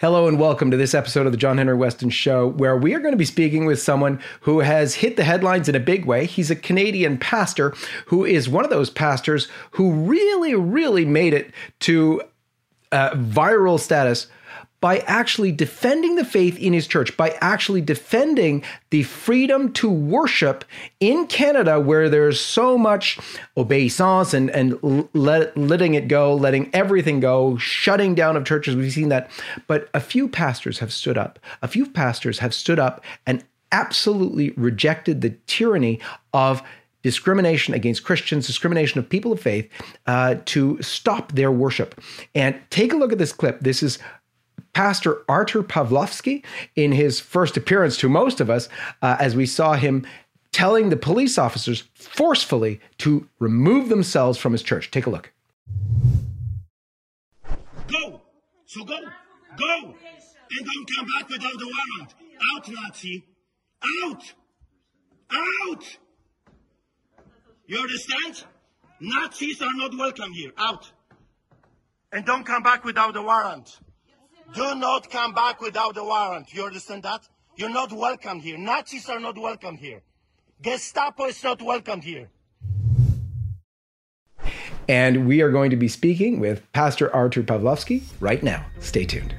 Hello and welcome to this episode of the John Henry Westen Show, where we are going to be speaking with someone who has hit the headlines in a big way. He's a Canadian pastor who is one of those pastors who really, really made it to uh, viral status by actually defending the faith in his church, by actually defending the freedom to worship in Canada, where there's so much obeisance and, and let, letting it go, letting everything go, shutting down of churches. We've seen that. But a few pastors have stood up. A few pastors have stood up and absolutely rejected the tyranny of discrimination against Christians, discrimination of people of faith, uh, to stop their worship. And take a look at this clip. This is Pastor Artur Pawlowski in his first appearance to most of us, uh, as we saw him telling the police officers forcefully to remove themselves from his church. Take a look. Go! So go! Go! And don't come back without a warrant. Out, Nazi! Out! Out! You understand? Nazis are not welcome here. Out! And don't come back without a warrant. Do not come back without a warrant. You understand that? You're not welcome here. Nazis are not welcome here. Gestapo is not welcome here. And we are going to be speaking with Pastor Artur Pawlowski right now. Stay tuned.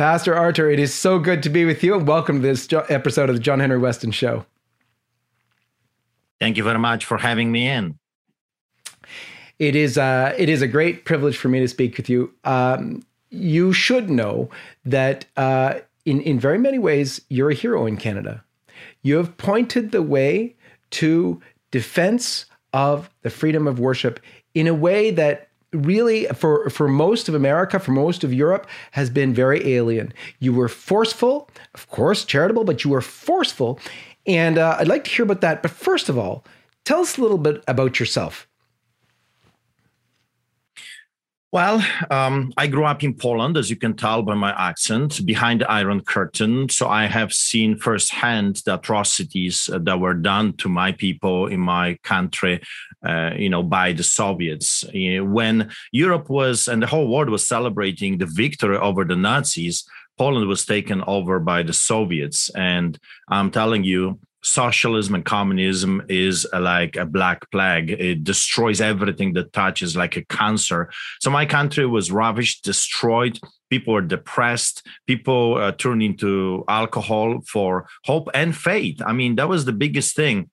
Pastor Arthur, it is so good to be with you and welcome to this episode of the John Henry Westen Show. Thank you very much for having me in. It is, uh, it is a great privilege for me to speak with you. Um, you should know that uh, in, in very many ways, you're a hero in Canada. You have pointed the way to defense of the freedom of worship in a way that really for for most of America, for most of Europe, has been very alien. You were forceful, of course, charitable, but you were forceful, and uh, I'd like to hear about that. But first of all, tell us a little bit about yourself. Well, um, I grew up in Poland, as you can tell by my accent, behind the Iron Curtain. So I have seen firsthand the atrocities uh, that were done to my people in my country, uh, you know, by the Soviets. When Europe was and the whole world was celebrating the victory over the Nazis, Poland was taken over by the Soviets. And I'm telling you, socialism and communism is like a black plague. It destroys everything that touches, like a cancer. So my country was ravished, destroyed. People were depressed. People uh, turned into alcohol for hope and faith. I mean, that was the biggest thing.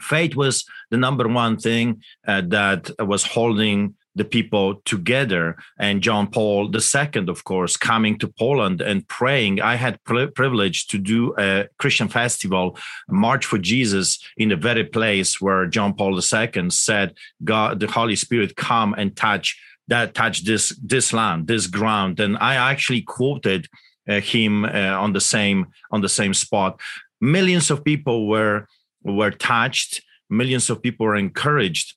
Faith was the number one thing uh, that was holding the people together. And John Paul II, of course, coming to Poland and praying. I had privilege to do a Christian festival, March for Jesus, in the very place where John Paul II said, "God, the Holy Spirit, come and touch that, touch this this land, this ground." And I actually quoted uh, him uh, on the same on the same spot. Millions of people were were touched. Millions of people were encouraged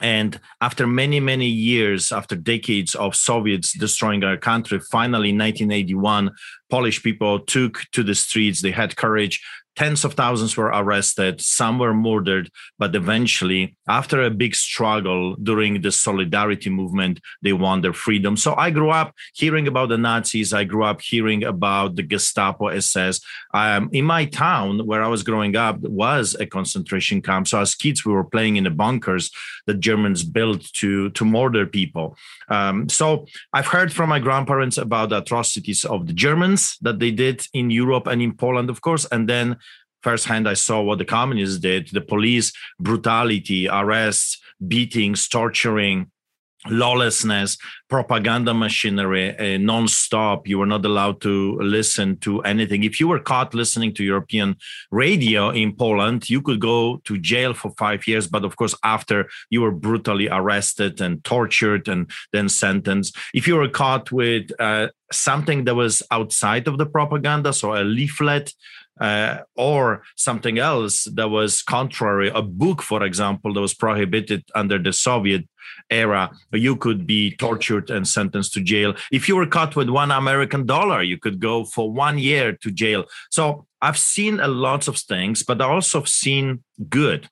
and after many many years after decades of soviets destroying our country finally in 1981 polish people took to the streets. They had courage. Tens of thousands were arrested. Some were murdered. But eventually after a big struggle during the solidarity movement they won their freedom. So i grew up hearing about the nazis. I grew up hearing about the gestapo ss um, in my town where i was growing up was a concentration camp. So as kids we were playing in the bunkers that germans built to to murder people. Um, so i've heard from my grandparents about the atrocities of the germans that they did in europe and in poland of course. And then firsthand, I saw what the communists did the police brutality, arrests, beatings, torturing, lawlessness, propaganda machinery, uh, non-stop. You were not allowed to listen to anything. If you were caught listening to European radio in Poland, you could go to jail for five years. But of course, after you were brutally arrested and tortured and then sentenced. If you were caught with uh, something that was outside of the propaganda, so a leaflet uh, or something else that was contrary, a book, for example, that was prohibited under the Soviet era, you could be tortured and sentenced to jail. If you were caught with one American dollar, you could go for one year to jail. So I've seen a lot of things, but I also have seen good.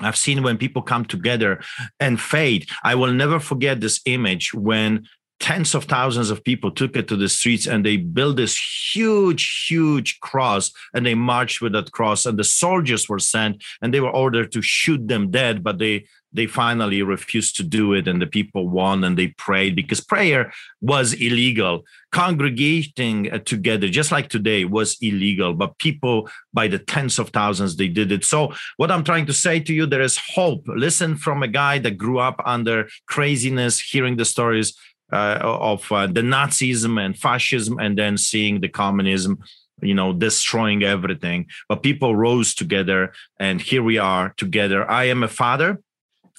I've seen when people come together and fade. I will never forget this image when tens of thousands of people took it to the streets and they built this huge huge cross and they marched with that cross and the soldiers were sent and they were ordered to shoot them dead but they they finally refused to do it and the people won and they prayed because prayer was illegal. Congregating uh, together just like today was illegal but people by the tens of thousands they did it. So what i'm trying to say to you there is hope. Listen from a guy that grew up under craziness hearing the stories uh, of uh, the nazism and fascism and then seeing the communism you know destroying everything but people rose together and here we are together i am a father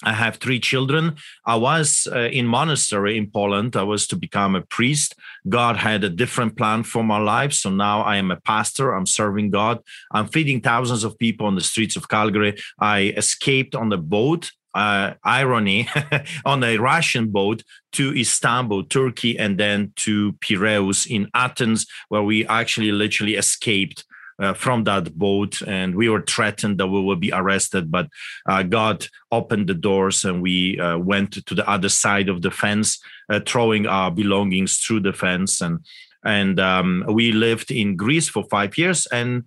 I have three children. I was uh, in monastery in Poland. I was to become a priest. God had a different plan for my life. So now I am a pastor. I'm serving God. I'm feeding thousands of people on the streets of Calgary. I escaped on the boat. Uh, irony on a Russian boat to Istanbul, Turkey, and then to Piraeus in Athens, where we actually literally escaped uh, from that boat and we were threatened that we will be arrested but uh, god opened the doors and we uh, went to the other side of the fence uh, throwing our belongings through the fence and and um, we lived in greece for five years and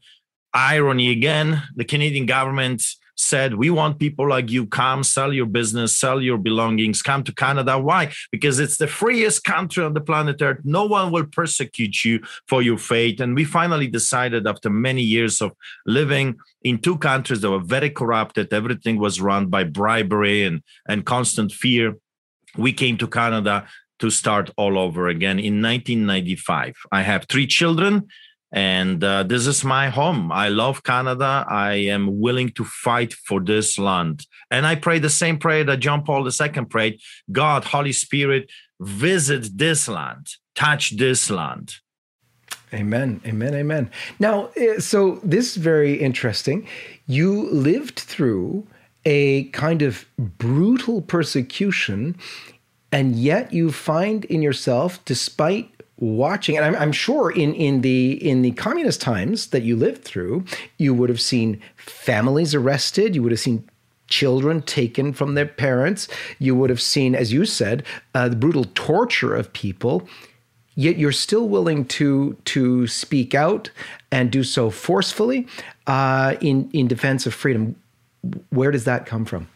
irony again the canadian government said, We want people like you, come sell your business, sell your belongings, come to Canada. Why? Because it's the freest country on the planet Earth. No one will persecute you for your faith. And we finally decided, after many years of living in two countries that were very corrupted, everything was run by bribery and, and constant fear, we came to Canada to start all over again in 1995. I have three children and uh, this is my home. I love Canada. I am willing to fight for this land. And I pray the same prayer that John Paul II prayed God, Holy Spirit, visit this land, touch this land. Amen. Amen. Amen. Now, eh, so this is very interesting. You lived through a kind of brutal persecution, and yet you find in yourself, despite watching and I'm, I'm, sure in in the in the communist times that you lived through you would have seen families arrested you would have seen children taken from their parents you would have seen as you said uh, the brutal torture of people yet you're still willing to to speak out and do so forcefully uh, in in defense of freedom. Where does that come from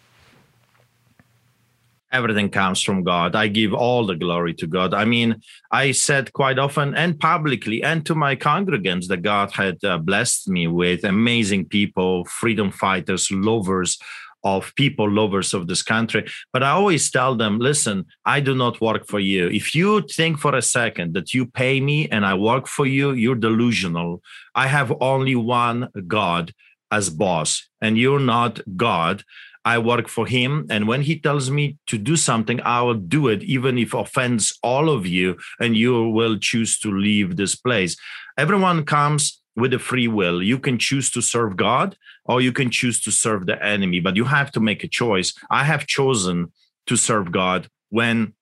everything comes from God. I give all the glory to God. I mean, I said quite often and publicly and to my congregants that God had uh, blessed me with amazing people, freedom fighters, lovers of people, lovers of this country. But I always tell them, listen, I do not work for you. If you think for a second that you pay me and I work for you, you're delusional. I have only one God as boss, and you're not God. I work for him. And when he tells me to do something, I will do it, even if it offends all of you, and you will choose to leave this place. Everyone comes with a free will. You can choose to serve God or you can choose to serve the enemy, but you have to make a choice. I have chosen to serve God when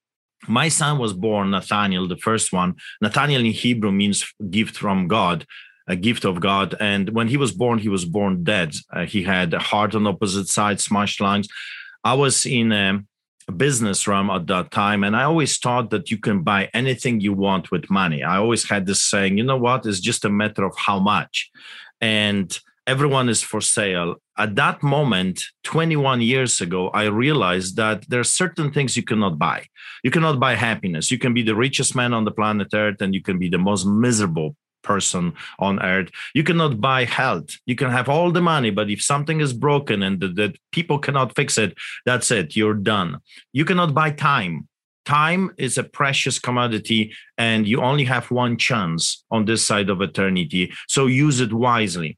my son was born, Nathaniel, the first one. Nathaniel in Hebrew means gift from God a gift of God. And when he was born, he was born dead. Uh, he had a heart on opposite side, smashed lungs. I was in a business realm at that time, and I always thought that you can buy anything you want with money. I always had this saying, you know what? It's just a matter of how much. And everyone is for sale. At that moment, 21 years ago, I realized that there are certain things you cannot buy. You cannot buy happiness. You can be the richest man on the planet Earth and you can be the most miserable person on earth. You cannot buy health. You can have all the money, but if something is broken and that people cannot fix it, that's it. You're done. You cannot buy time. Time is a precious commodity, and you only have one chance on this side of eternity. So use it wisely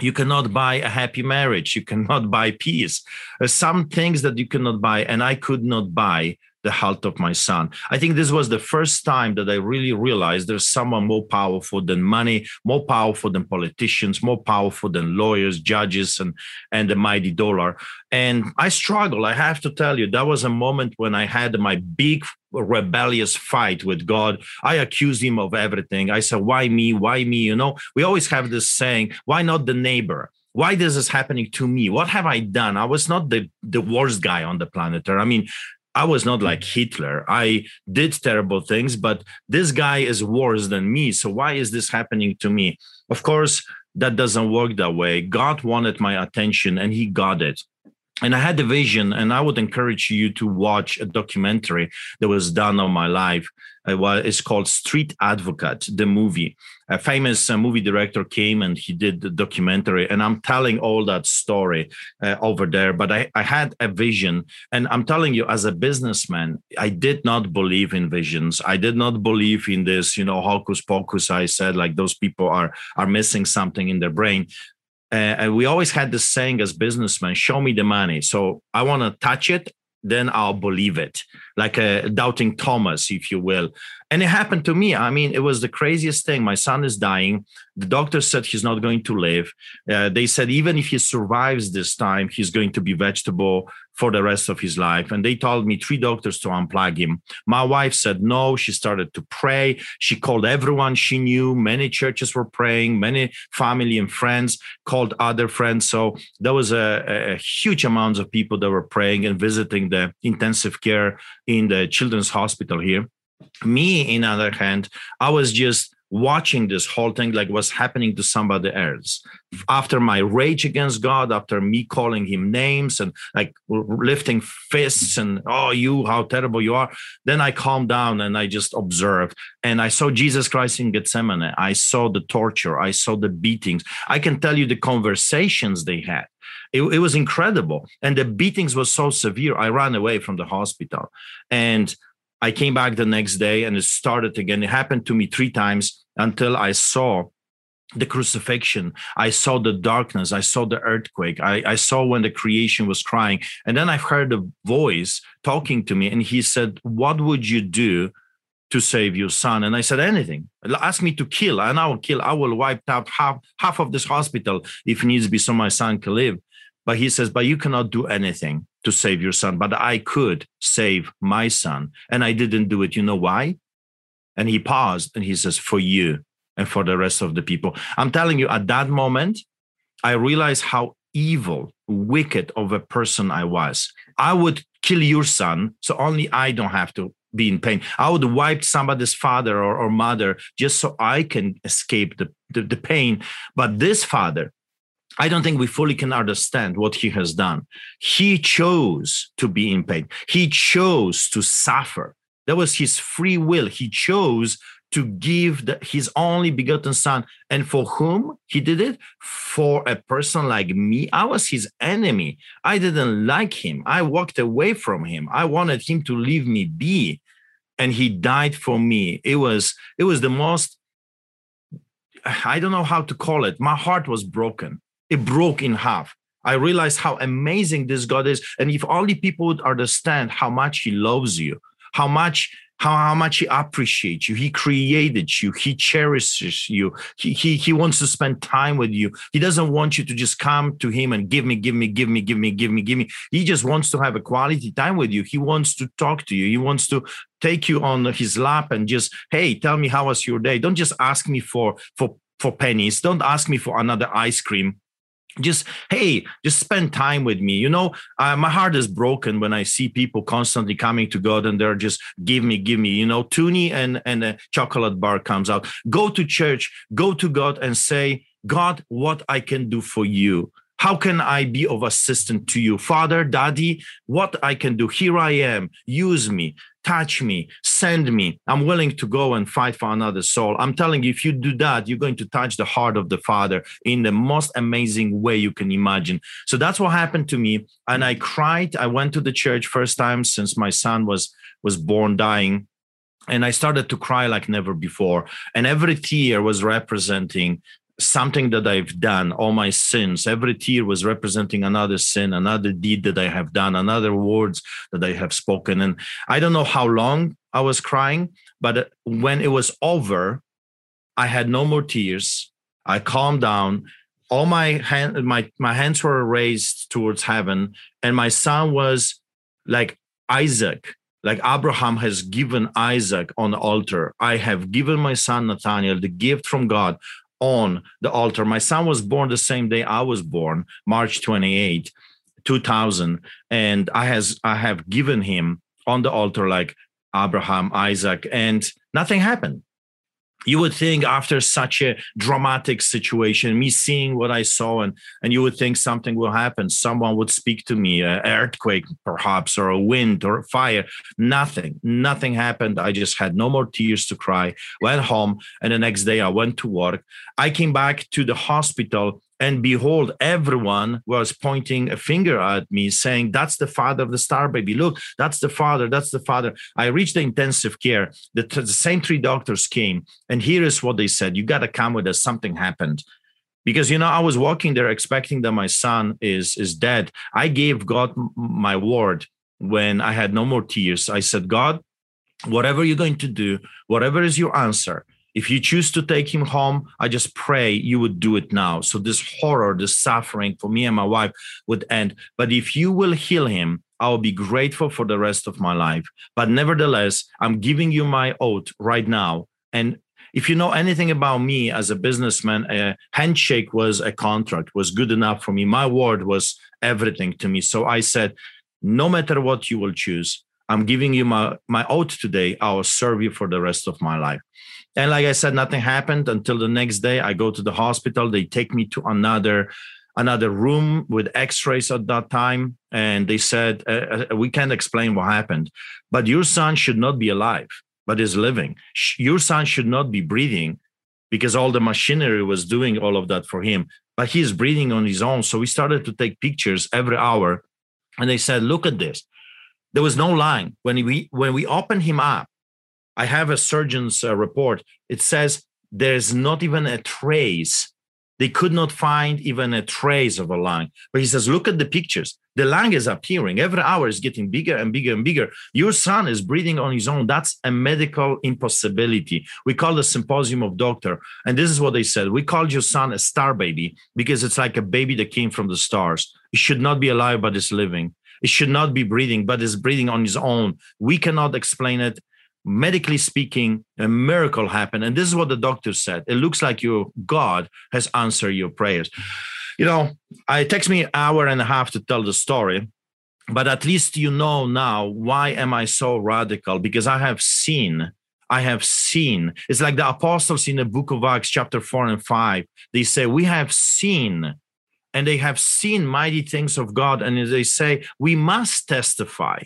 you cannot buy a happy marriage you cannot buy peace some things that you cannot buy and i could not buy the health of my son. I think this was the first time that I really realized there's someone more powerful than money, more powerful than politicians, more powerful than lawyers, judges, and and the mighty dollar. And I struggle. I have to tell you, that was a moment when I had my big rebellious fight with God. I accused him of everything. I said, "Why me? Why me?" You know, we always have this saying, "Why not the neighbor?" why this is happening to me what have i done i was not the the worst guy on the planet i mean I was not like Hitler. I did terrible things, but this guy is worse than me. So why is this happening to me? Of course, that doesn't work that way. God wanted my attention and he got it and I had a vision, and I would encourage you to watch a documentary that was done on my life. It's called Street Advocate, the movie. A famous uh, movie director came and he did the documentary, and I'm telling all that story uh, over there. But I, I had a vision, and I'm telling you, as a businessman, I did not believe in visions. I did not believe in this, you know, hocus pocus. I said like those people are are missing something in their brain uh, and we always had this saying as businessmen show me the money so i want to touch it then i'll believe it. Like a doubting thomas if you will. And it happened to me. I mean it was the craziest thing. My son is dying. The doctor said he's not going to live. Uh, they said even if he survives this time he's going to be vegetable for the rest of his life. And they told me three doctors to unplug him. My wife said no. She started to pray. She called everyone she knew. Many churches were praying. Many family and friends called other friends. So there was a, a huge amount of people that were praying and visiting the intensive care in the children's hospital here. Me in other hand i was just watching this whole thing like what's happening to somebody else. After my rage against god after me calling him names and like lifting fists and oh you how terrible you are then i calmed down and i just observed. And i saw jesus christ in gethsemane. I saw the torture. I saw the beatings. I can tell you the conversations they had. It, it was incredible. And the beatings were so severe i ran away from the hospital. And I came back the next day and it started again. It happened to me three times until I saw the crucifixion. I saw the darkness. I saw the earthquake. I, I saw when the creation was crying. And then I heard a voice talking to me and he said, What would you do to save your son? And I said, Anything. Ask me to kill, and I will kill. I will wipe out half, half of this hospital if needs be so my son can live. But he says, But you cannot do anything to save your son, but I could save my son. And I didn't do it. You know why? And he paused and he says, For you and for the rest of the people. I'm telling you, at that moment, I realized how evil, wicked of a person I was. I would kill your son, so only I don't have to be in pain. I would wipe somebody's father or, or mother just so I can escape the, the, the pain. But this father, I don't think we fully can understand what he has done. He chose to be in pain. He chose to suffer. That was his free will. He chose to give the, his only begotten son. And for whom he did it? For a person like me. I was his enemy. I didn't like him. I walked away from him. I wanted him to leave me be. And he died for me. It was, it was the most, I don't know how to call it. My heart was broken it broke in half. I realized how amazing this God is. And if only people would understand how much He loves you, how much how, how much he appreciates you. He created you. He cherishes you. He, he, he wants to spend time with you. He doesn't want you to just come to him and give me, give me, give me, give me, give me, give me. He just wants to have a quality time with you. He wants to talk to you. He wants to take you on his lap and just, hey, tell me how was your day. Don't just ask me for for for pennies. Don't ask me for another ice cream just hey just spend time with me you know uh, my heart is broken when i see people constantly coming to god and they're just give me give me you know toonie and and a chocolate bar comes out go to church go to god and say god what i can do for you how can I be of assistance to you? Father, Daddy, what I can do? Here I am. Use me, touch me, send me. I'm willing to go and fight for another soul. I'm telling you, if you do that, you're going to touch the heart of the Father in the most amazing way you can imagine. So that's what happened to me. And I cried. I went to the church first time since my son was was born dying and I started to cry like never before. And every tear was representing something that I've done, all my sins. Every tear was representing another sin, another deed that I have done, another words that I have spoken. And I don't know how long I was crying, but when it was over, I had no more tears. I calmed down. All my hand, my my hands were raised towards heaven, and my son was like Isaac, like Abraham has given Isaac on the altar. I have given my son Nathaniel the gift from God on the altar. My son was born the same day I was born, March 28, 2000, and I has I have given him on the altar like Abraham, Isaac, and nothing happened you would think after such a dramatic situation me seeing what i saw and and you would think something will happen. Someone would speak to me an earthquake perhaps or a wind or fire. Nothing nothing happened. I just had no more tears to cry. Went home and the next day i went to work. I came back to the hospital and behold, everyone was pointing a finger at me, saying, That's the father of the star baby. Look, that's the father. That's the father. I reached the intensive care. The, the same three doctors came. And here is what they said You got to come with us. Something happened because you know i was walking there expecting that my son is is dead i gave god my word when i had no more tears i said god whatever you're going to do whatever is your answer if you choose to take him home, I just pray you would do it now. So this horror, this suffering for me and my wife would end. But if you will heal him, I will be grateful for the rest of my life. But nevertheless, I'm giving you my oath right now. And if you know anything about me as a businessman, a handshake was a contract, was good enough for me. My word was everything to me. So I said, no matter what you will choose, I'm giving you my, my oath today. I will serve you for the rest of my life. And like I said, nothing happened until the next day. I go to the hospital. They take me to another another room with x-rays at that time and they said uh, uh we can't explain what happened but your son should not be alive but is living your son should not be breathing because all the machinery was doing all of that for him but he's breathing on his own so we started to take pictures every hour and they said look at this there was no line when we when we opened him up I have a surgeon's uh, report. It says there's not even a trace. They could not find even a trace of a lung. But he says, look at the pictures. The lung is appearing. Every hour is getting bigger and bigger and bigger. Your son is breathing on his own. That's a medical impossibility. We call the symposium of doctor. And this is what they said. We called your son a star baby because it's like a baby that came from the stars. It should not be alive, but is living. It should not be breathing, but is breathing on his own. We cannot explain it medically speaking, a miracle happened. And this is what the doctor said. It looks like your God has answered your prayers. You know, it takes me an hour and a half to tell the story, but at least you know now why am I so radical? Because I have seen, I have seen. It's like the apostles in the book of Acts, chapter four and five. They say, We have seen and they have seen mighty things of God. And they say, We must testify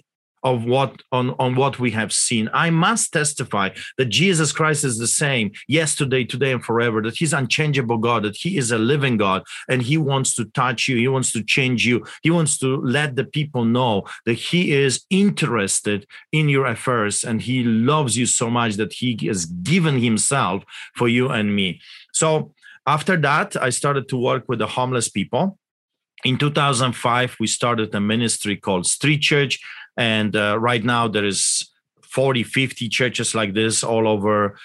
of what on, on what we have seen. I must testify that Jesus Christ is the same yesterday, today, and forever, that he's unchangeable God, that he is a living God, and he wants to touch you, he wants to change you, he wants to let the people know that he is interested in your affairs and he loves you so much that he has given himself for you and me. So after that, I started to work with the homeless people. In 2005, we started a ministry called Street Church and uh, right now there is 40 50 churches like this all over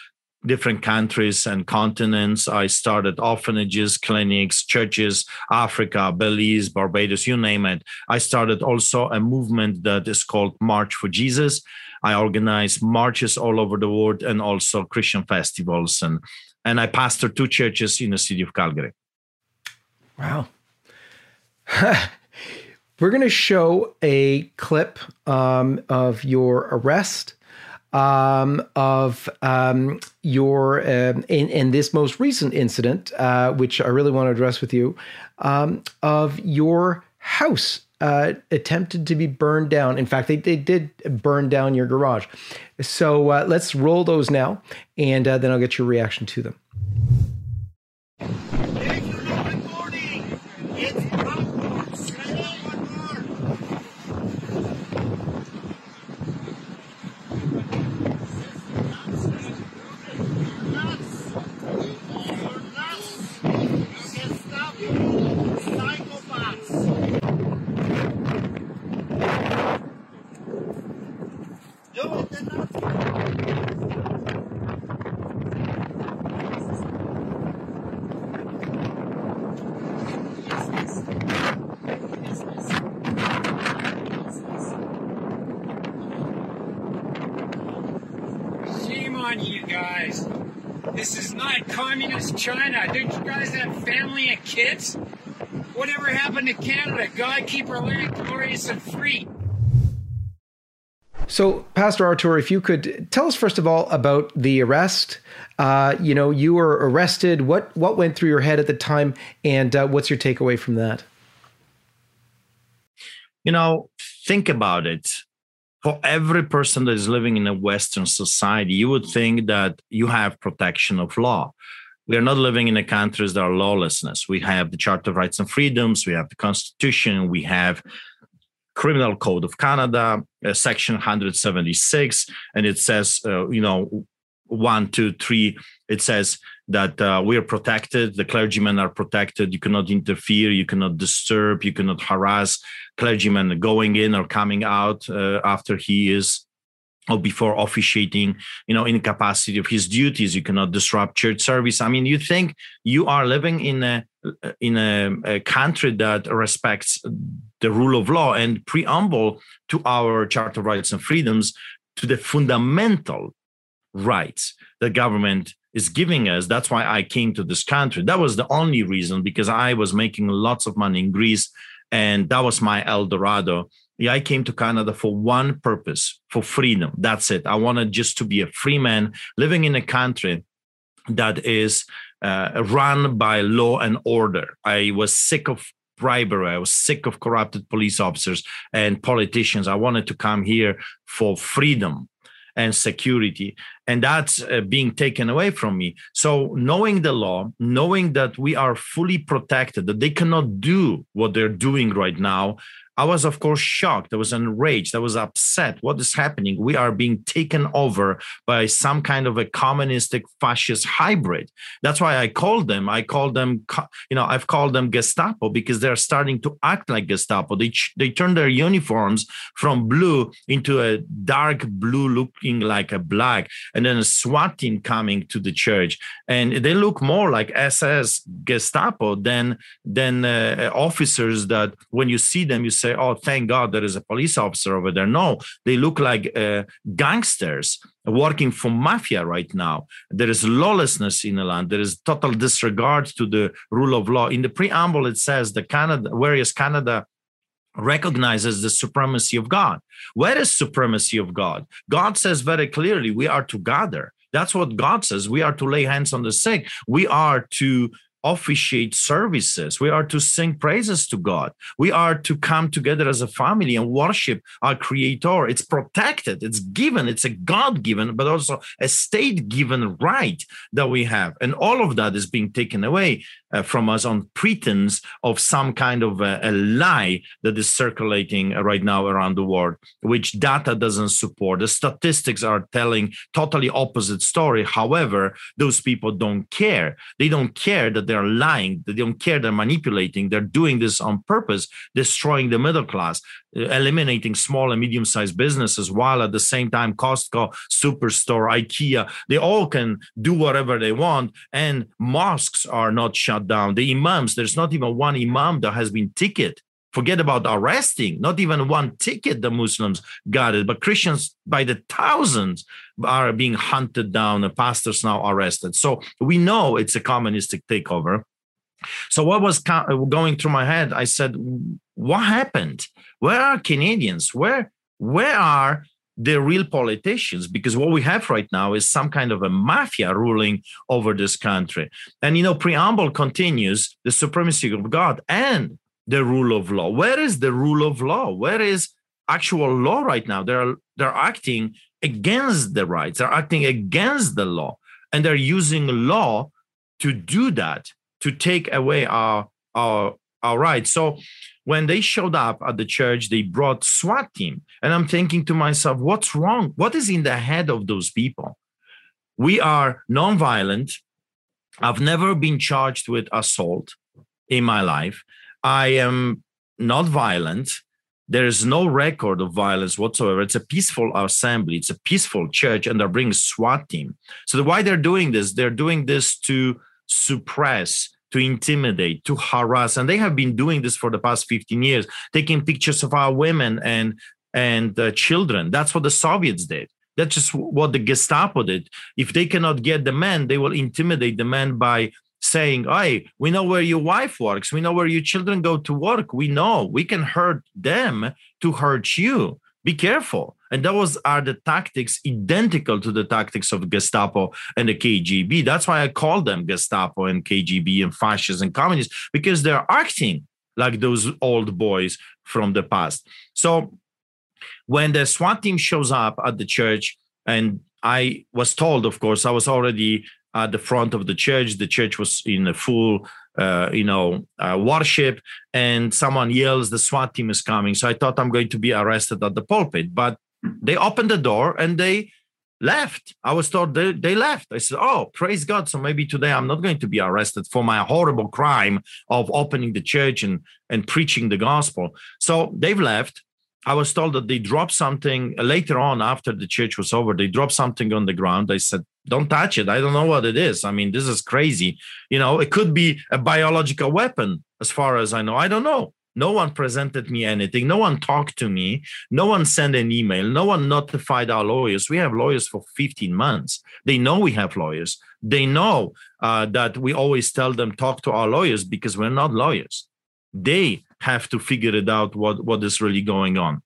different countries and continents. I started orphanages clinics churches africa belize barbados you name it. I started also a movement that is called march for jesus. I organize marches all over the world and also christian festivals and and i pastor two churches in the city of calgary. Wow. We're going to show a clip um, of your arrest, um, of um, your, um, in, in, this most recent incident, uh, which I really want to address with you, um, of your house uh, attempted to be burned down. In fact, they, they did burn down your garage. So uh, let's roll those now, and uh, then I'll get your reaction to them. Shame on you guys. This is not communist China. Don't you guys have family and kids? Whatever happened to Canada? God keep our land glorious and free. So, Pastor Artur, if you could tell us first of all about the arrest. Uh, you know, you were arrested. What what went through your head at the time, and uh, what's your takeaway from that? You know, think about it. For every person that is living in a Western society, you would think that you have protection of law. We are not living in a countries that are lawlessness. We have the Charter of Rights and Freedoms, we have the Constitution, we have Criminal Code of Canada, uh, Section 176, and it says, uh, you know, one, two, three. It says that uh, we are protected. The clergymen are protected. You cannot interfere. You cannot disturb. You cannot harass clergymen going in or coming out uh, after he is or before officiating, you know, in capacity of his duties. You cannot disrupt church service. I mean, you think you are living in a in a, a country that respects the rule of law and preamble to our Charter of Rights and Freedoms to the fundamental rights the government is giving us. That's why I came to this country. That was the only reason because I was making lots of money in Greece and that was my El Dorado. I came to Canada for one purpose for freedom. That's it. I wanted just to be a free man living in a country that is uh, run by law and order. I was sick of bribery. I was sick of corrupted police officers and politicians. I wanted to come here for freedom and security and that's uh, being taken away from me so knowing the law knowing that we are fully protected that they cannot do what they're doing right now I was, of course, shocked. I was enraged. I was upset. What is happening? We are being taken over by some kind of a communistic fascist hybrid. That's why I called them. I called them, you know, I've called them Gestapo because they're starting to act like Gestapo. They they turn their uniforms from blue into a dark blue, looking like a black, and then a SWAT team coming to the church, and they look more like SS Gestapo than than uh, officers that when you see them you say, oh, thank God there is a police officer over there. No, they look like uh, gangsters working for mafia right now. There is lawlessness in the land. There is total disregard to the rule of law. In the preamble, it says that Canada, whereas Canada recognizes the supremacy of God. Where is supremacy of God? God says very clearly, we are to gather. That's what God says. We are to lay hands on the sick. We are to officiate services. We are to sing praises to God. We are to come together as a family and worship our Creator. It's protected, it's given, it's a God given, but also a state given right that we have. And all of that is being taken away uh, from us on pretense of some kind of a, a, lie that is circulating right now around the world, which data doesn't support. The statistics are telling totally opposite story. However, those people don't care. They don't care that they're lying. They don't care they're manipulating. They're doing this on purpose, destroying the middle class, uh, eliminating small and medium-sized businesses, while at the same time Costco, Superstore, IKEA, they all can do whatever they want, and mosques are not shut shut down. The imams, there's not even one imam that has been ticketed. Forget about arresting, not even one ticket the Muslims got it, but Christians by the thousands are being hunted down, and pastors now arrested. So we know it's a communistic takeover. So what was going through my head? I said, "What happened? Where are Canadians? Where where are the real politicians because what we have right now is some kind of a mafia ruling over this country. And you know preamble continues the supremacy of god and the rule of law. Where is the rule of law? Where is actual law right now? They're they're acting against the rights. They're acting against the law. And they're using law to do that to take away our our our rights. So when they showed up at the church, they brought SWAT team. And I'm thinking to myself, what's wrong? What is in the head of those people? We are nonviolent. I've never been charged with assault in my life. I am not violent. there is no record of violence whatsoever. It's a peaceful assembly. It's a peaceful church, and they're bringing SWAT team. So why they're doing this? They're doing this to suppress, to intimidate, to harass, and they have been doing this for the past 15 years, taking pictures of our women and and uh, children. That's what the Soviets did. That's just what the Gestapo did. If they cannot get the men, they will intimidate the men by saying, Hey, we know where your wife works. We know where your children go to work. We know we can hurt them to hurt you. Be careful. And those are the tactics identical to the tactics of Gestapo and the KGB. That's why I call them Gestapo and KGB and fascists and communists, because they're acting like those old boys from the past. So when the SWAT team shows up at the church, and I was told, of course, I was already at the front of the church. The church was in a full, uh, you know, uh, worship, and someone yells, "The SWAT team is coming!" So I thought I'm going to be arrested at the pulpit, but they opened the door and they left. I was told they, they left. I said, "Oh, praise God!" So maybe today I'm not going to be arrested for my horrible crime of opening the church and and preaching the gospel. So they've left. I was told that they dropped something later on after the church was over. They dropped something on the ground. I said, Don't touch it. I don't know what it is. I mean, this is crazy. You know, it could be a biological weapon, as far as I know. I don't know. No one presented me anything. No one talked to me. No one sent an email. No one notified our lawyers. We have lawyers for 15 months. They know we have lawyers. They know uh, that we always tell them, talk to our lawyers because we're not lawyers. They have to figure it out what what is really going on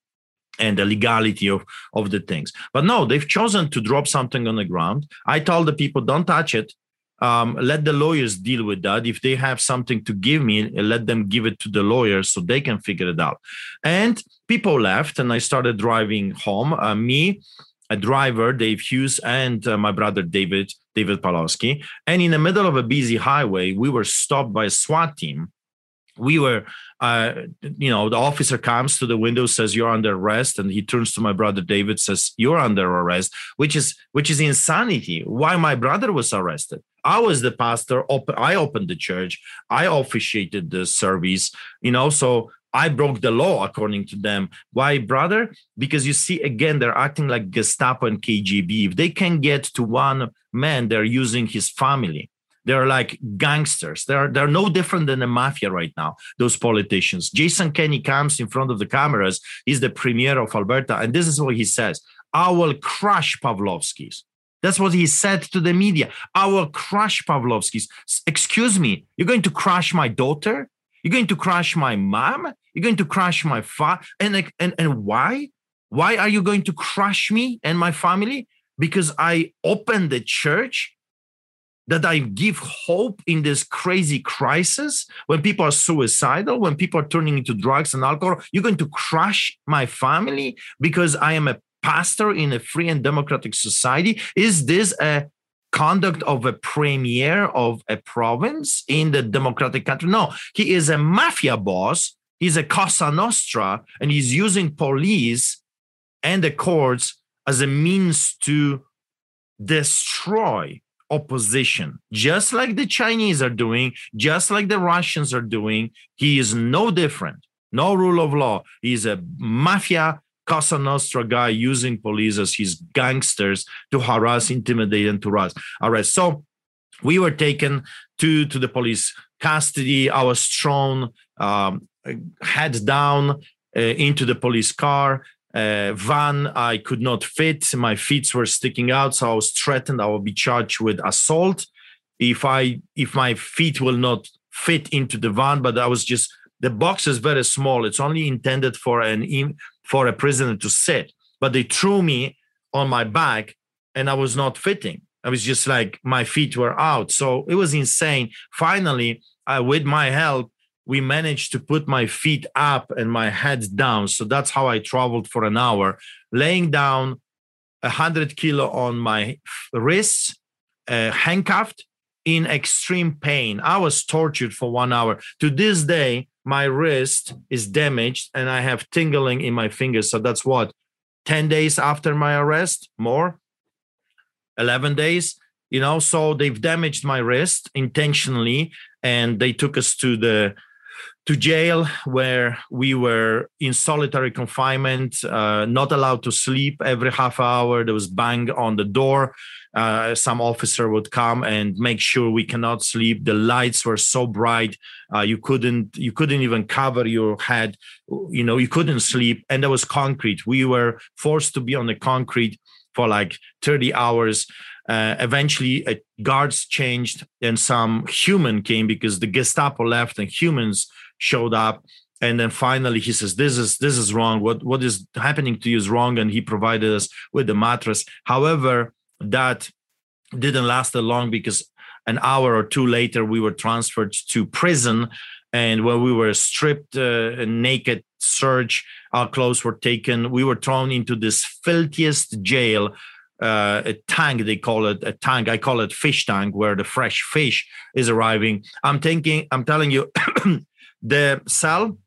and the legality of of the things. But no they've chosen to drop something on the ground. I told the people don't touch it. Um, let the lawyers deal with that. If they have something to give me let them give it to the lawyers so they can figure it out. And people left and i started driving home. Uh, me a driver dave hughes and uh, my brother david david pawlowski and in the middle of a busy highway we were stopped by a swat team we were uh, you know the officer comes to the window says you're under arrest and he turns to my brother david says you're under arrest which is which is insanity why my brother was arrested i was the pastor op- i opened the church i officiated the service you know so I broke the law according to them. Why, brother? Because you see, again, they're acting like Gestapo and KGB. If they can get to one man, they're using his family. They're like gangsters. They're they're no different than the mafia right now. Those politicians. Jason Kenney comes in front of the cameras. He's the premier of Alberta, and this is what he says: "I will crush Pawlowskis." That's what he said to the media. I will crush Pawlowskis. Excuse me, you're going to crush my daughter? You're going to crush my mom? You're going to crush my father? And, and, and why? Why are you going to crush me and my family? Because I opened the church that I give hope in this crazy crisis when people are suicidal, when people are turning into drugs and alcohol. You're going to crush my family because I am a pastor in a free and democratic society. Is this a conduct of a premier of a province in the democratic country? No, he is a mafia boss. He's a Cosa Nostra, and he's using police and the courts as a means to destroy opposition, just like the Chinese are doing, just like the Russians are doing. He is no different. No rule of law. He's a mafia Cosa Nostra guy using police as his gangsters to harass, intimidate, and to arrest. arrest. So we were taken to, to the police custody. I was thrown um, head down uh, into the police car uh, van I could not fit. My feet were sticking out, so I was threatened I will be charged with assault if I if my feet will not fit into the van. But I was just the box is very small. It's only intended for an for a prisoner to sit. But they threw me on my back, and I was not fitting. I was just like my feet were out. So it was insane. Finally, I, with my help, we managed to put my feet up and my head down. So that's how I traveled for an hour, laying down a hundred kilo on my wrists, uh, handcuffed in extreme pain. I was tortured for one hour. To this day, my wrist is damaged and I have tingling in my fingers. So that's what 10 days after my arrest, more 11 days, you know. So they've damaged my wrist intentionally and they took us to the to jail where we were in solitary confinement, uh, not allowed to sleep every half hour. There was bang on the door. Uh, some officer would come and make sure we cannot sleep. The lights were so bright, uh, you couldn't you couldn't even cover your head. You know, you couldn't sleep, and there was concrete. We were forced to be on the concrete for like 30 hours. Uh, eventually, uh, guards changed and some human came because the Gestapo left and humans showed up. And then finally he says this is this is wrong. What what is happening to you is wrong. And he provided us with the mattress. However that didn't last that long because an hour or two later we were transferred to prison. And when we were stripped uh, naked search our clothes were taken. We were thrown into this filthiest jail uh, a tank they call it a tank i call it fish tank where the fresh fish is arriving. I'm thinking i'm telling you the cell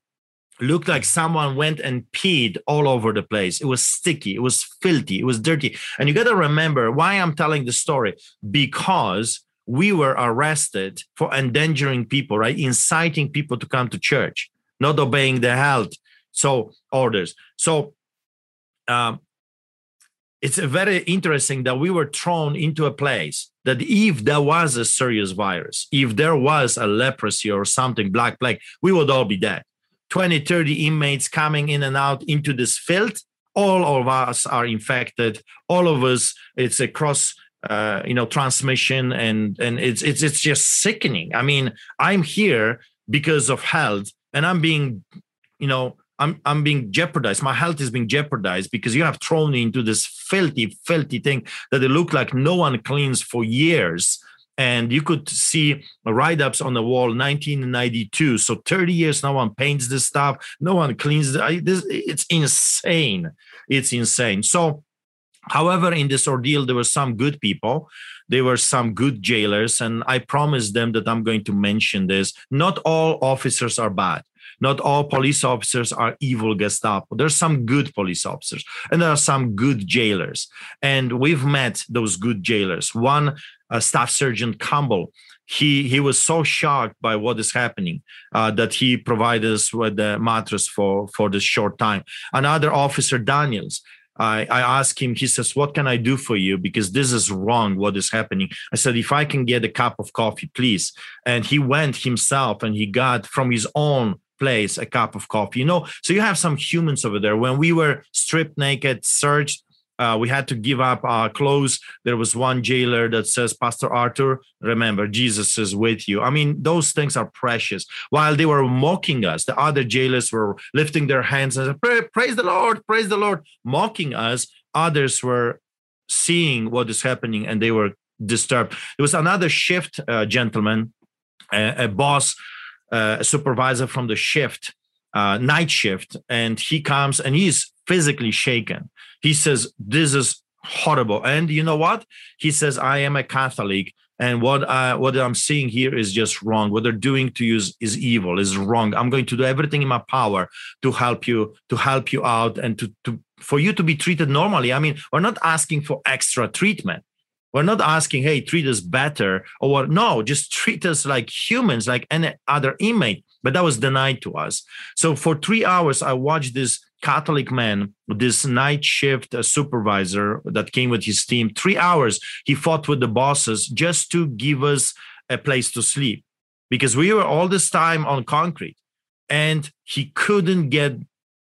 looked like someone went and peed all over the place. It was sticky, it was filthy, it was dirty. And you got to remember why I'm telling the story because we were arrested for endangering people, right? Inciting people to come to church, not obeying the health so orders. So um, it's very interesting that we were thrown into a place that if there was a serious virus, if there was a leprosy or something, black plague, we would all be dead. 20, 30 inmates coming in and out into this field. All of us are infected. All of us, it's a cross, uh, you know, transmission, and and it's it's it's just sickening. I mean, I'm here because of health, and I'm being, you know, I'm I'm being jeopardized. My health is being jeopardized because you have thrown me into this filthy, filthy thing that it looked like no one cleans for years. And you could see write-ups on the wall 1992 so 30 years no one paints this stuff. No one cleans it this, it's insane. It's insane. So however in this ordeal there were some good people. There were some good jailers. And i promised them that i'm going to mention this. Not all officers are bad not all police officers are evil Gestapo. There's some good police officers and there are some good jailers. And we've met those good jailers. One uh, Staff Sergeant Campbell, he he was so shocked by what is happening uh, that he provided us with the mattress for for this short time. Another officer, Daniels, I, I asked him, he says, What can I do for you? Because this is wrong, what is happening. I said, If I can get a cup of coffee, please. And he went himself and he got from his own place a cup of coffee. You know, so you have some humans over there. When we were stripped naked, searched, uh, we had to give up our clothes. There was one jailer that says, Pastor arthur remember, Jesus is with you. I mean, those things are precious. While they were mocking us, the other jailers were lifting their hands and said, Praise the Lord, praise the Lord, mocking us. Others were seeing what is happening and they were disturbed. There was another shift, uh, gentlemen, a, a boss, uh, a supervisor from the shift, uh, night shift, and he comes and he's physically shaken he says, This is horrible. And you know what? He says, I am a Catholic. And what I, what I'm seeing here is just wrong. What they're doing to you is, is evil, is wrong. I'm going to do everything in my power to help you, to help you out, and to, to for you to be treated normally. I mean, we're not asking for extra treatment. We're not asking, hey, treat us better or. No, just treat us like humans, like any other inmate. But that was denied to us. So for three hours, I watched this Catholic man, this night shift uh, supervisor that came with his team, three hours he fought with the bosses just to give us a place to sleep because we were all this time on concrete and he couldn't get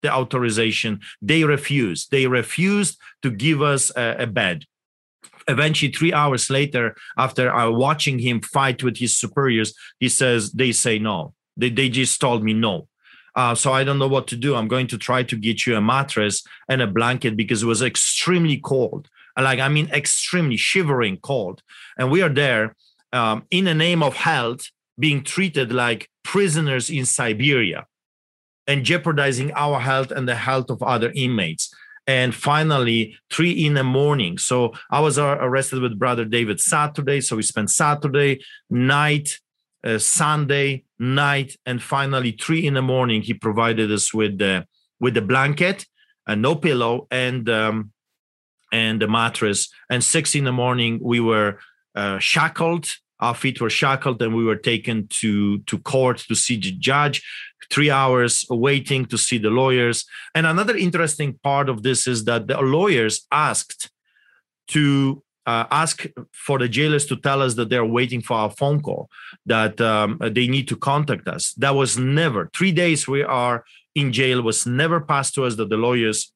the authorization. They refused. They refused to give us a, a bed. Eventually, three hours later, after uh, watching him fight with his superiors, he says, They say no. They, they just told me no uh, so I don't know what to do. I'm going to try to get you a mattress and a blanket because it was extremely cold. Like, I mean, extremely shivering cold. And we are there um, in the name of health, being treated like prisoners in Siberia and jeopardizing our health and the health of other inmates. And finally, three in the morning. So I was arrested with Brother David Saturday. So we spent Saturday night, uh, Sunday, night, and finally three in the morning. He provided us with the with the blanket, and no pillow, and um, and the mattress. And six in the morning, we were uh, shackled. Our feet were shackled and we were taken to to court to see the judge three hours waiting to see the lawyers and another interesting part of this is that the lawyers asked to uh, ask for the jailers to tell us that they're waiting for our phone call, that um, they need to contact us. That was never three days we are in jail was never passed to us that the lawyers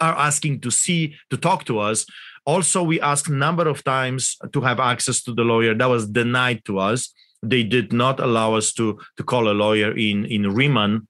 are asking to see to talk to us. Also, we asked a number of times to have access to the lawyer. That was denied to us. They did not allow us to to call a lawyer in in Riemann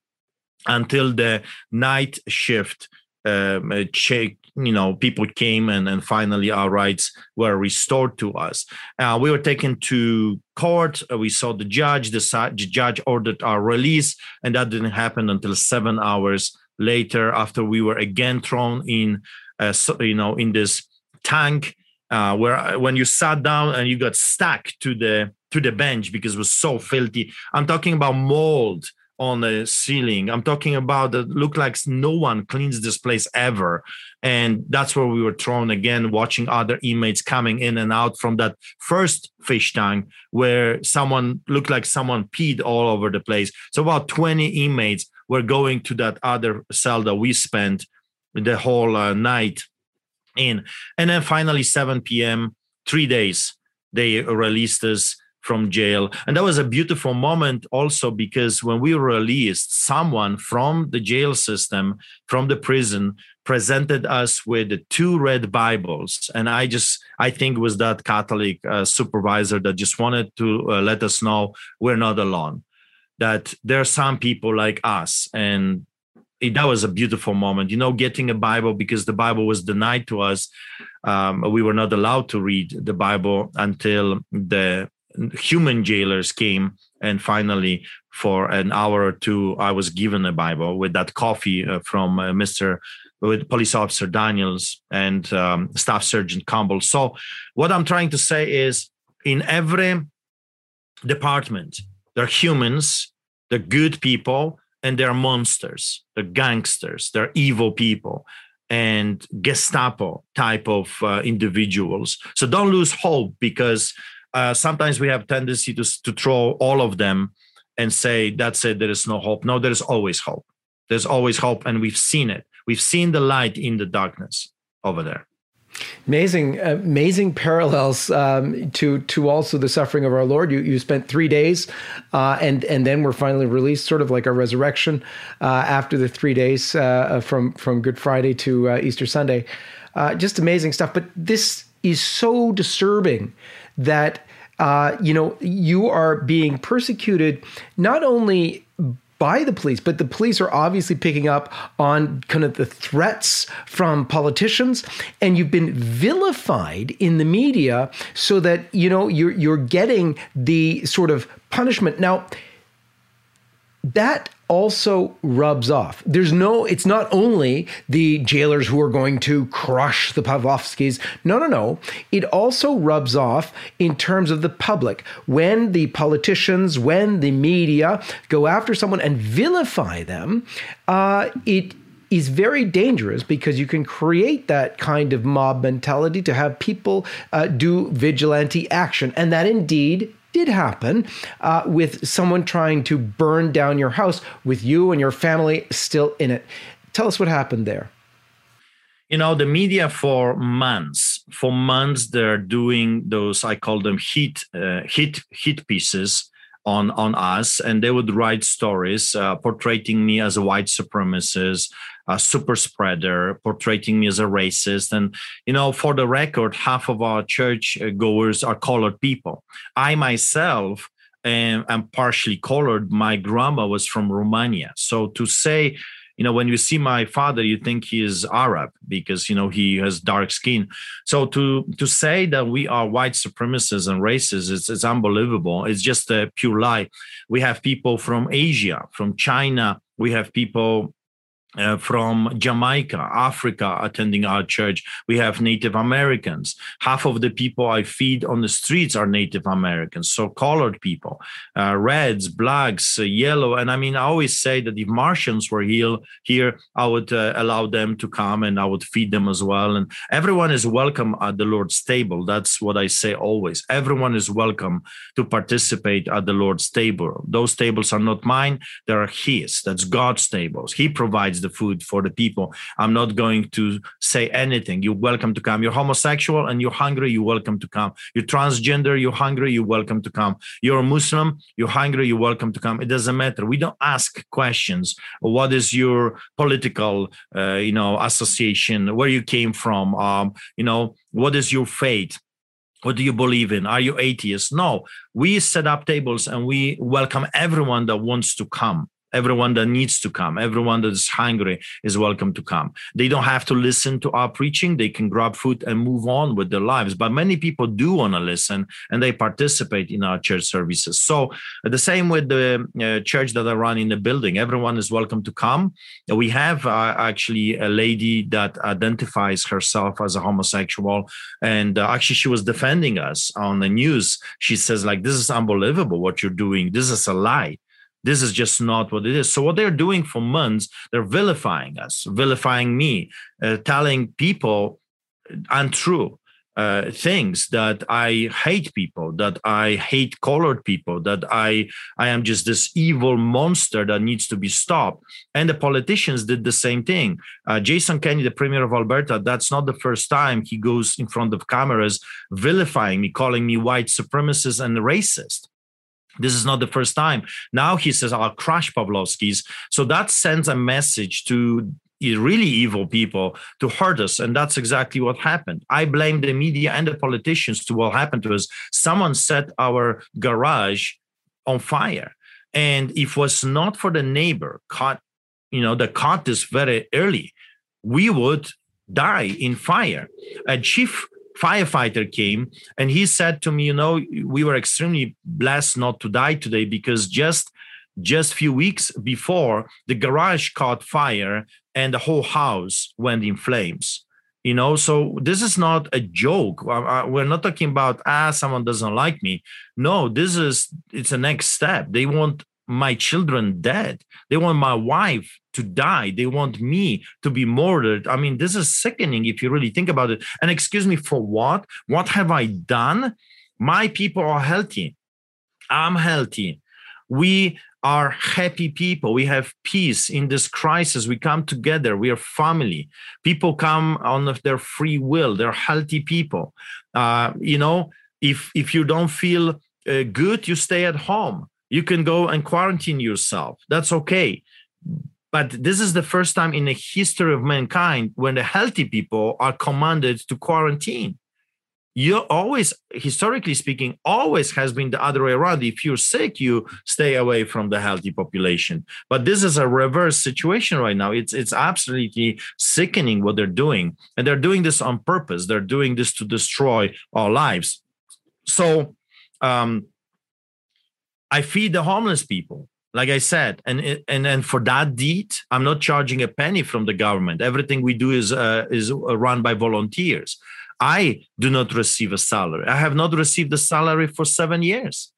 until the night shift um, check you know people came and and finally our rights were restored to us uh, we were taken to court uh, we saw the judge the, the judge ordered our release and that didn't happen until seven hours later after we were again thrown in uh, you know in this tank uh, where uh, when you sat down and you got stuck to the to the bench because it was so filthy i'm talking about mold on the ceiling. I'm talking about that look like no one cleans this place ever. And that's where we were thrown again, watching other inmates coming in and out from that first fish tank where someone looked like someone peed all over the place. So about 20 inmates were going to that other cell that we spent the whole uh, night in. And then finally, 7 p.m., three days, they released us from jail. And that was a beautiful moment also because when we were released, someone from the jail system, from the prison, presented us with two red Bibles. And I just, I think was that Catholic uh, supervisor that just wanted to uh, let us know we're not alone, that there are some people like us. And that was a beautiful moment, you know, getting a Bible because the Bible was denied to us. Um, we were not allowed to read the Bible until the human jailers came and finally for an hour or two i was given a bible with that coffee uh, from uh, mr with police officer daniels and um, staff sergeant campbell so what i'm trying to say is in every department there are humans they're good people and they're monsters. They're gangsters. They're evil people and gestapo type of uh, individuals. So don't lose hope because uh, sometimes we have tendency to, to throw all of them and say that's it. There is no hope. No there's always hope. There's always hope and we've seen it. We've seen the light in the darkness over there Amazing, amazing parallels um, to to also the suffering of our Lord. You you spent three days, uh, and and then we're finally released, sort of like a resurrection uh, after the three days uh, from from Good Friday to uh, Easter Sunday. Uh, just amazing stuff. But this is so disturbing that uh, you know you are being persecuted not only by the police, but the police are obviously picking up on kind of the threats from politicians, and you've been vilified in the media so that you know you're you're getting the sort of punishment. Now that also rubs off. There's no, it's not only the jailers who are going to crush the Pawlowskis. No, no, no. It also rubs off in terms of the public. When the politicians, when the media go after someone and vilify them, uh, it is very dangerous because you can create that kind of mob mentality to have people uh, do vigilante action. And that indeed did happen uh, with someone trying to burn down your house with you and your family still in it. Tell us what happened there. You know, the media for months, for months, they're doing those. I call them hit, uh, hit, hit pieces on on us, and they would write stories uh, portraying me as a white supremacist, a super spreader, portraying me as a racist. And, you know, for the record, half of our church uh, goers are colored people. I myself am, am partially colored. My grandma was from Romania. So to say, you know when you see my father you think he is arab because you know he has dark skin so to to say that we are white supremacists and racists it's, it's unbelievable it's just a pure lie we have people from asia from china we have people uh, from Jamaica, Africa, attending our church. We have Native Americans. Half of the people I feed on the streets are Native Americans, so colored people, uh, reds, blacks, uh, yellow. And I mean, I always say that if Martians were here, here I would uh, allow them to come and I would feed them as well. And everyone is welcome at the Lord's table. That's what I say always. Everyone is welcome to participate at the Lord's table. Those tables are not mine; they are His. That's God's tables. He provides the food for the people. I'm not going to say anything. You're welcome to come. You're homosexual and you're hungry, you're welcome to come. You're transgender, you're hungry, you're welcome to come. You're a Muslim, you're hungry, you're welcome to come. It doesn't matter. We don't ask questions. What is your political, uh, you know, association? Where you came from? Um, you know, what is your faith? what do you believe in are you atheist no we set up tables and we welcome everyone that wants to come everyone that needs to come everyone that is hungry is welcome to come. They don't have to listen to our preaching. They can grab food and move on with their lives. But many people do want to listen and they participate in our church services. So the same with the uh, church that i run in the building. Everyone is welcome to come. We have uh, actually a lady that identifies herself as a homosexual and uh, actually she was defending us on the news. She says like this is unbelievable what you're doing. This is a lie this is just not what it is. So what they're doing for months, they're vilifying us, vilifying me, uh, telling people untrue uh, things that I hate people, that I hate colored people, that I I am just this evil monster that needs to be stopped. And the politicians did the same thing. Uh, Jason Kenney, the premier of Alberta, that's not the first time he goes in front of cameras vilifying me, calling me white supremacist and racist. This is not the first time. Now he says, I'll crush Pawlowski's. So that sends a message to really evil people to hurt us. And that's exactly what happened. I blame the media and the politicians to what happened to us. Someone set our garage on fire. And if it was not for the neighbor caught, you know, that caught this very early, we would die in fire. A chief firefighter came and he said to me you know we were extremely blessed not to die today because just just few weeks before the garage caught fire and the whole house went in flames. You know so this is not a joke. We're not talking about ah someone doesn't like me. No this is it's a next step. They want my children dead. They want my wife to die. They want me to be murdered. I mean, this is sickening if you really think about it. And excuse me, for what? What have I done? My people are healthy. I'm healthy. We are happy people. We have peace in this crisis. We come together. We are family. People come on their free will. They're healthy people. Uh, you know, if if you don't feel uh, good, you stay at home you can go and quarantine yourself. That's okay. But this is the first time in the history of mankind when the healthy people are commanded to quarantine. You always, historically speaking, always has been the other way around. If you're sick, you stay away from the healthy population. But this is a reverse situation right now. It's it's absolutely sickening what they're doing, and they're doing this on purpose. They're doing this to destroy our lives. So um, I feed the homeless people, like I said, and and and for that deed, I'm not charging a penny from the government. Everything we do is uh, is run by volunteers. I do not receive a salary. I have not received a salary for seven years.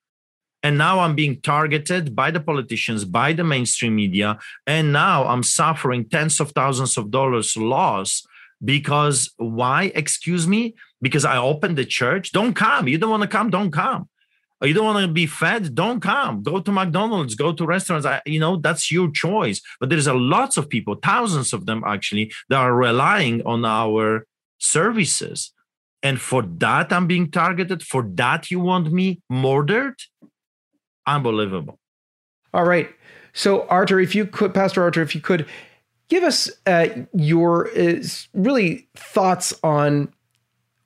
And now I'm being targeted by the politicians, by the mainstream media. And now I'm suffering tens of thousands of dollars loss because why? Excuse me? Because I opened the church. Don't come. You don't want to come? Don't come you don't want to be fed? Don't come. Go to mcdonald's go to restaurants. I, you know that's your choice. But there's a lots of people thousands of them actually that are relying on our services. And for that i'm being targeted. For that you want me murdered? Unbelievable. All right. So Arthur, if you could pastor Arthur, if you could give us uh, your uh, really thoughts on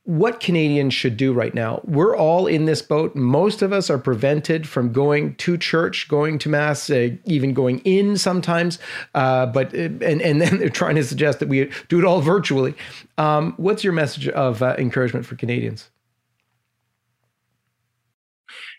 what Canadians should do right now. We're all in this boat. Most of us are prevented from going to church, going to mass, uh, even going in sometimes. Uh, but uh, and and then they're trying to suggest that we do it all virtually. Um, what's your message of uh, encouragement for Canadians?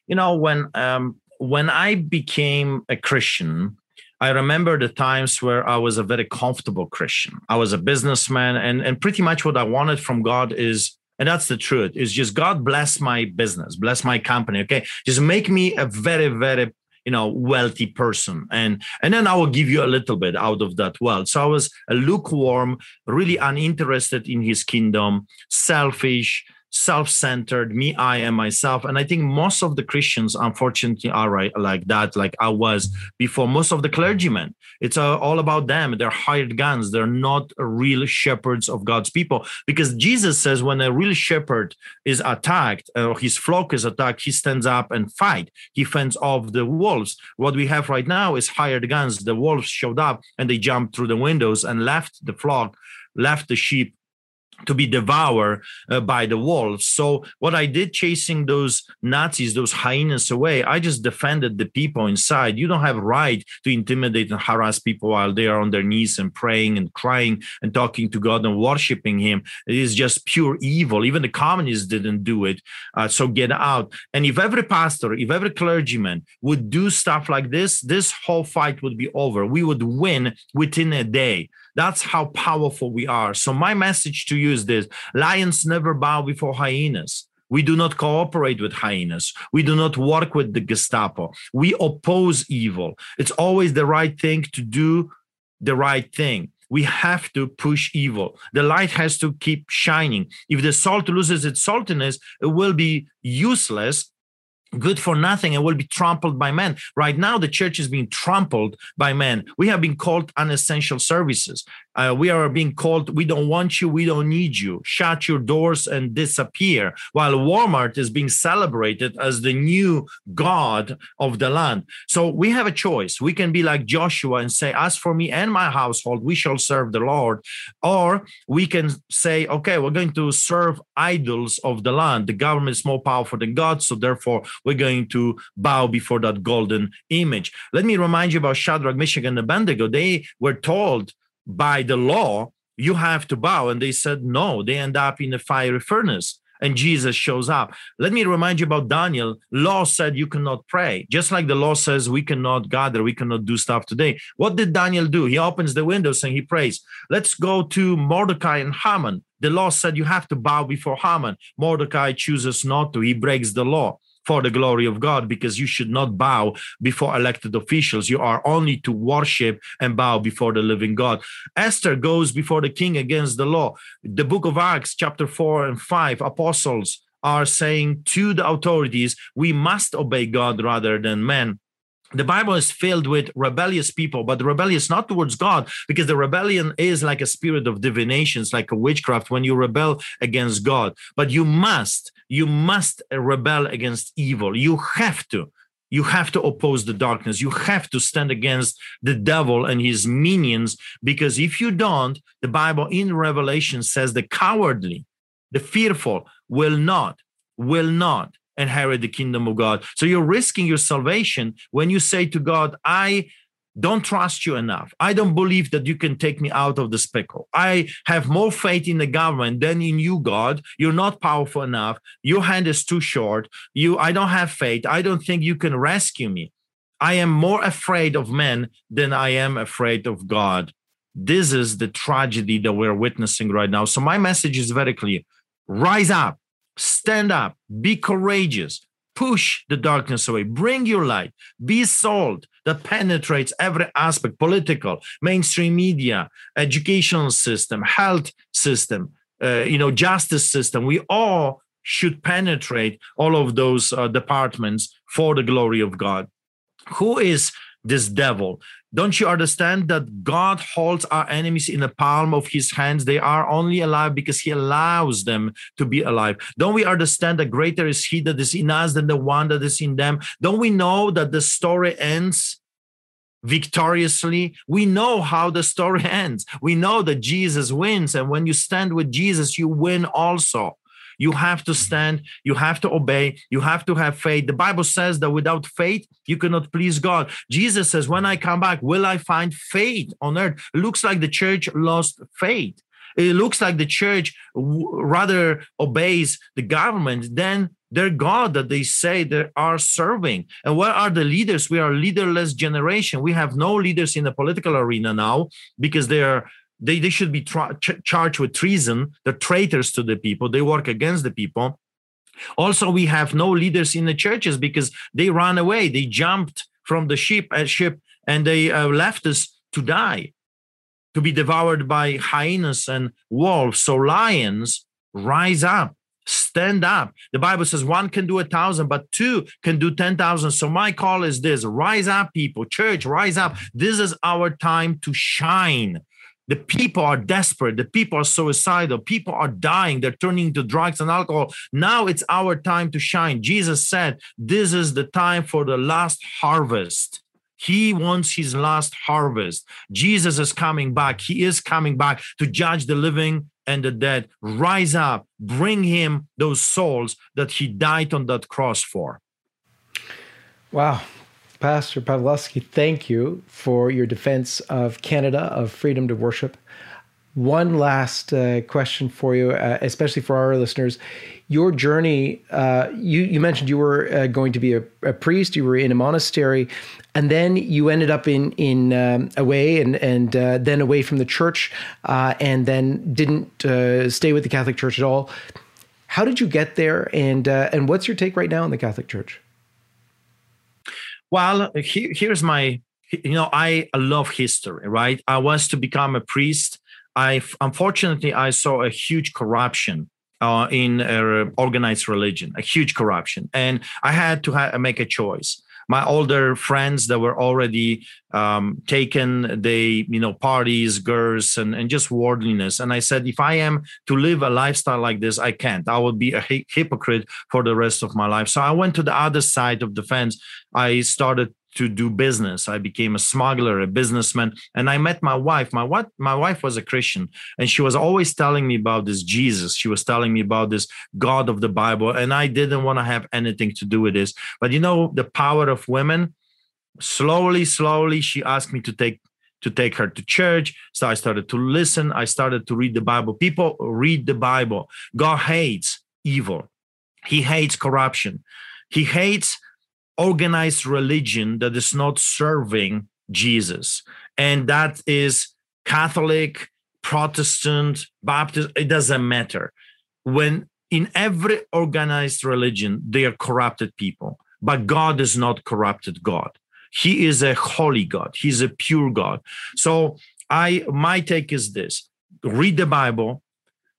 You know, when um, when I became a Christian, I remember the times where I was a very comfortable Christian. I was a businessman, and, and pretty much what I wanted from God is, and that's the truth, is just God bless my business, bless my company. Okay. Just make me a very, very you know wealthy person and and then i will give you a little bit out of that wealth so i was a lukewarm really uninterested in his kingdom selfish self-centered me i and myself. And i think most of the christians unfortunately are right like that like i was before most of the clergymen. It's uh, all about them. They're hired guns. They're not real shepherds of god's people. Because jesus says when a real shepherd is attacked or his flock is attacked he stands up and fight. He fends off the wolves. What we have right now is hired guns. The wolves showed up and they jumped through the windows and left the flock left the sheep to be devoured uh, by the wolves. So what I did chasing those Nazis, those hyenas away, I just defended the people inside. You don't have right to intimidate and harass people while they are on their knees and praying and crying and talking to God and worshiping him. It is just pure evil. Even the communists didn't do it. Uh, so get out. And if every pastor, if every clergyman would do stuff like this, this whole fight would be over. We would win within a day. That's how powerful we are. So, my message to you is this lions never bow before hyenas. We do not cooperate with hyenas. We do not work with the Gestapo. We oppose evil. It's always the right thing to do the right thing. We have to push evil. The light has to keep shining. If the salt loses its saltiness, it will be useless good for nothing and will be trampled by men. Right now, the church is being trampled by men. We have been called unessential services. Uh, we are being called, we don't want you, we don't need you. Shut your doors and disappear. While Walmart is being celebrated as the new God of the land. So we have a choice. We can be like Joshua and say, As for me and my household, we shall serve the Lord. Or we can say, Okay, we're going to serve idols of the land. The government is more powerful than God. So therefore, we're going to bow before that golden image. Let me remind you about Shadrach, Meshach, and Abednego. They were told by the law, you have to bow. And they said no. They end up in a fiery furnace and Jesus shows up. Let me remind you about Daniel. Law said you cannot pray, just like the law says we cannot gather, we cannot do stuff today. What did Daniel do? He opens the windows and he prays. Let's go to Mordecai and Haman. The law said you have to bow before Haman. Mordecai chooses not to, he breaks the law for the glory of God because you should not bow before elected officials. You are only to worship and bow before the living God. Esther goes before the king against the law. The book of Acts, chapter 4 and 5, apostles are saying to the authorities, we must obey God rather than men the Bible is filled with rebellious people, but rebellious not towards God, because the rebellion is like a spirit of divination, it's like a witchcraft when you rebel against God. But you must, you must rebel against evil. You have to. You have to oppose the darkness. You have to stand against the devil and his minions, because if you don't, the Bible in Revelation says the cowardly, the fearful will not, will not inherit the kingdom of God. So you're risking your salvation when you say to God, I don't trust you enough. I don't believe that you can take me out of this pickle. I have more faith in the government than in you, God. You're not powerful enough. Your hand is too short. You, I don't have faith. I don't think you can rescue me. I am more afraid of men than I am afraid of God. This is the tragedy that we're witnessing right now. So my message is very clear. Rise up stand up, be courageous, push the darkness away, bring your light, be salt that penetrates every aspect political, mainstream media, educational system, health system, uh, you know, justice system. We all should penetrate all of those uh, departments for the glory of God. Who is this devil? Don't you understand that God holds our enemies in the palm of his hands? They are only alive because he allows them to be alive. Don't we understand that greater is he that is in us than the one that is in them? Don't we know that the story ends victoriously? We know how the story ends. We know that Jesus wins. And when you stand with Jesus, you win also. You have to stand, you have to obey, you have to have faith. The Bible says that without faith, you cannot please God. Jesus says, When I come back, will I find faith on earth? Looks like the church lost faith. it looks like the church rather obeys the government than their God that they say they are serving. And where are the leaders? We are leaderless generation. We have no leaders in the political arena now because they are they, they should be tra- ch- charged with treason. They're traitors to the people. They work against the people. Also, we have no leaders in the churches because they ran away. They jumped from the ship, uh, ship and they uh, left us to die, to be devoured by hyenas and wolves. So lions rise up stand up. The Bible says one can do a thousand, but two can do 10,000. So my call is this rise up, people, church, rise up. This is our time to shine. The people are desperate. The people are suicidal. People are dying. They're turning to drugs and alcohol. Now it's our time to shine. Jesus said, This is the time for the last harvest. He wants his last harvest. Jesus is coming back. He is coming back to judge the living and the dead. Rise up, bring him those souls that he died on that cross for. Wow. Pastor Pawlowski, thank you for your defense of Canada, of freedom to worship. One last uh, question for you, uh, especially for our listeners. Your journey, uh, you, you mentioned you were uh, going to be a, a, priest, you were in a monastery, and then you ended up in, in um, away and, and uh, then away from the church, uh, and then didn't stay with the Catholic Church at all. How did you get there, and, and what's your take right now on the Catholic Church? Well, he, here's my, you know, I love history, right? I was to become a priest I unfortunately I saw a huge corruption uh, in uh, organized religion, a huge corruption, and I had to ha- make a choice. My older friends that were already um, taken, they you know parties, girls, and and just worldliness. And I said, if I am to live a lifestyle like this, I can't. I would be a hypocrite for the rest of my life. So I went to the other side of the fence. I started to do business. I became a smuggler, a businessman, and I met my wife. My what my wife was a Christian, and she was always telling me about this Jesus. She was telling me about this God of the Bible, and I didn't want to have anything to do with this. But you know, the power of women. Slowly, slowly, she asked me to take to take her to church. So I started to listen. I started to read the Bible. People read the Bible. God hates evil. He hates corruption. He hates organized religion that is not serving Jesus. And that is Catholic, Protestant, Baptist, it doesn't matter. When in every organized religion, they are corrupted people, but God is not corrupted God. He is a holy God. He's a pure God. So I my take is this read the Bible,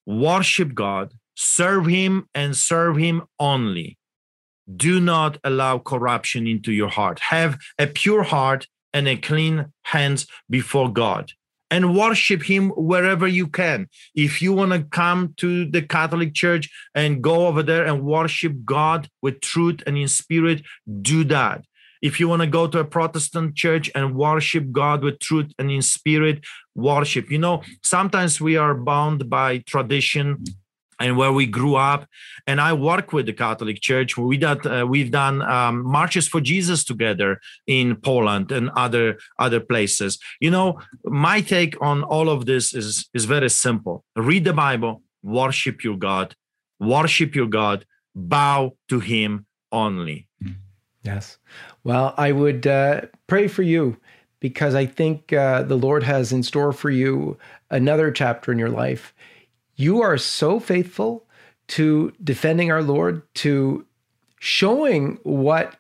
worship God, serve him and serve him only do not allow corruption into your heart. Have a pure heart and a clean hands before God and worship him wherever you can. If you want to come to the Catholic Church and go over there and worship God with truth and in spirit, do that. If you want to go to a Protestant church and worship God with truth and in spirit, worship. You know, sometimes we are bound by tradition and where we grew up. And I work with the Catholic Church. We that uh, we've done um, marches for Jesus together in Poland and other other places. You know, my take on all of this is is very simple: read the Bible, worship your God, worship your God, bow to Him only. Yes. Well, I would uh, pray for you because I think uh, the Lord has in store for you another chapter in your life you are so faithful to defending our Lord, to showing what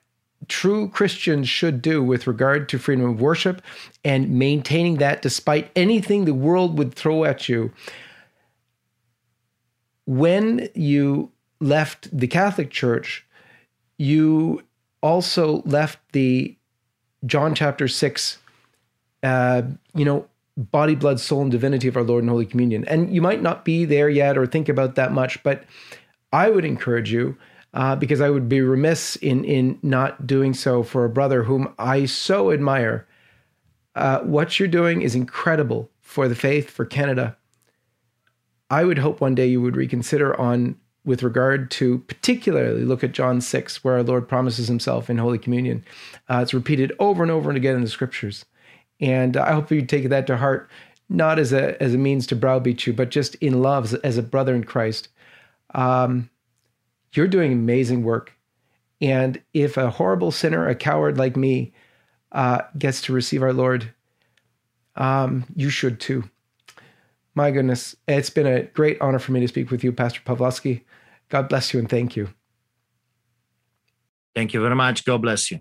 true Christians should do with regard to freedom of worship and maintaining that despite anything the world would throw at you. When you left the Catholic Church, you also left the John chapter 6, uh, you know, body, blood, soul, and divinity of our Lord and Holy Communion. And you might not be there yet or think about that much, but I would encourage you uh, because I would be remiss in in not doing so for a brother whom I so admire. Uh, what you're doing is incredible for the faith, for Canada. I would hope one day you would reconsider on with regard to particularly look at John 6, where our Lord promises himself in Holy Communion. Uh, it's repeated over and over and again in the scriptures. And I hope you take that to heart, not as a as a means to browbeat you, but just in love as, a brother in Christ. Um, you're doing amazing work, and if a horrible sinner, a coward like me, uh, gets to receive our Lord, um, you should too. My goodness, it's been a great honor for me to speak with you, Pastor Pawlowski. God bless you and thank you. Thank you very much. God bless you.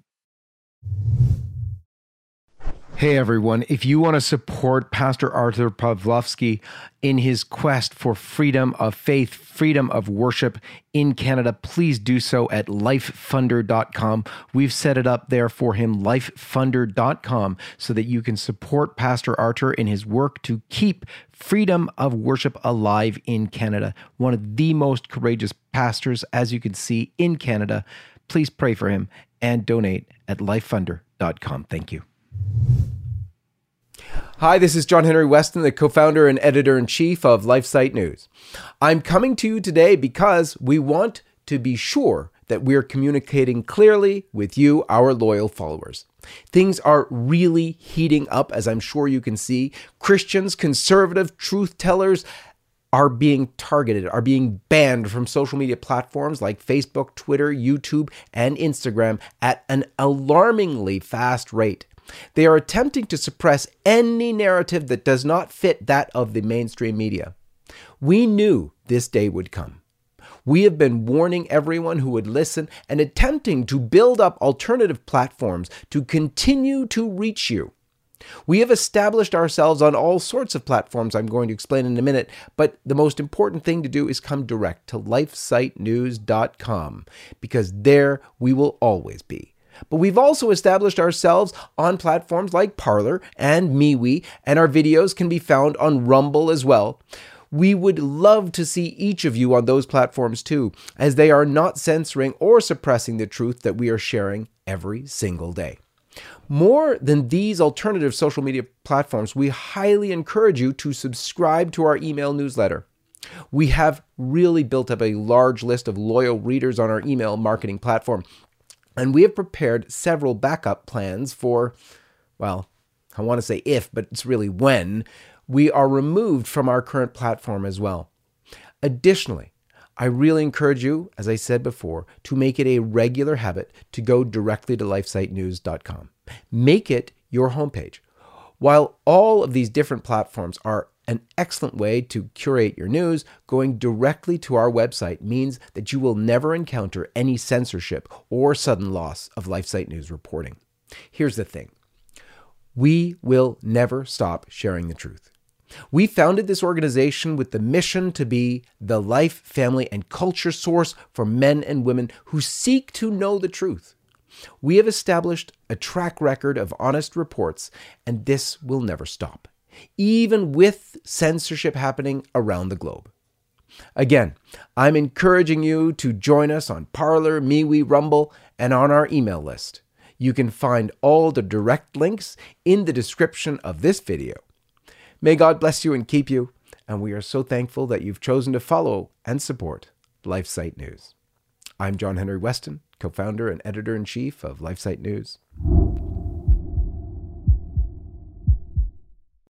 Hey everyone, if you want to support Pastor Arthur Pawlowski in his quest for freedom of faith, freedom of worship in Canada, please do so at lifefunder.com. We've set it up there for him, lifefunder.com, so that you can support Pastor Arthur in his work to keep freedom of worship alive in Canada. One of the most courageous pastors, as you can see, in Canada. Please pray for him and donate at lifefunder.com. Thank you. Hi, this is John Henry Westen, the co founder and editor in chief of LifeSite News. I'm coming to you today because we want to be sure that we're communicating clearly with you, our loyal followers. Things are really heating up, as I'm sure you can see. Christians, conservative truth tellers, are being targeted, are being banned from social media platforms like Facebook, Twitter, YouTube, and Instagram at an alarmingly fast rate. They are attempting to suppress any narrative that does not fit that of the mainstream media. We knew this day would come. We have been warning everyone who would listen and attempting to build up alternative platforms to continue to reach you. We have established ourselves on all sorts of platforms I'm going to explain in a minute, but the most important thing to do is come direct to lifesitenews.com because there we will always be. But we've also established ourselves on platforms like Parler and MeWe, and our videos can be found on Rumble as well. We would love to see each of you on those platforms too, as they are not censoring or suppressing the truth that we are sharing every single day. More than these alternative social media platforms, we highly encourage you to subscribe to our email newsletter. We have really built up a large list of loyal readers on our email marketing platform, and we have prepared several backup plans for, well, I want to say if, but it's really when, we are removed from our current platform as well. Additionally, I really encourage you, as I said before, to make it a regular habit to go directly to lifesitenews.com. Make it your homepage. While all of these different platforms are an excellent way to curate your news, going directly to our website means that you will never encounter any censorship or sudden loss of LifeSite News reporting. Here's the thing we will never stop sharing the truth. We founded this organization with the mission to be the life, family, and culture source for men and women who seek to know the truth. We have established a track record of honest reports, and this will never stop, even with censorship happening around the globe. Again, I'm encouraging you to join us on Parler, MeWe, Rumble, and on our email list. You can find all the direct links in the description of this video. May God bless you and keep you, and we are so thankful that you've chosen to follow and support LifeSite News. I'm John Henry Westen, co founder and editor in chief of LifeSite News.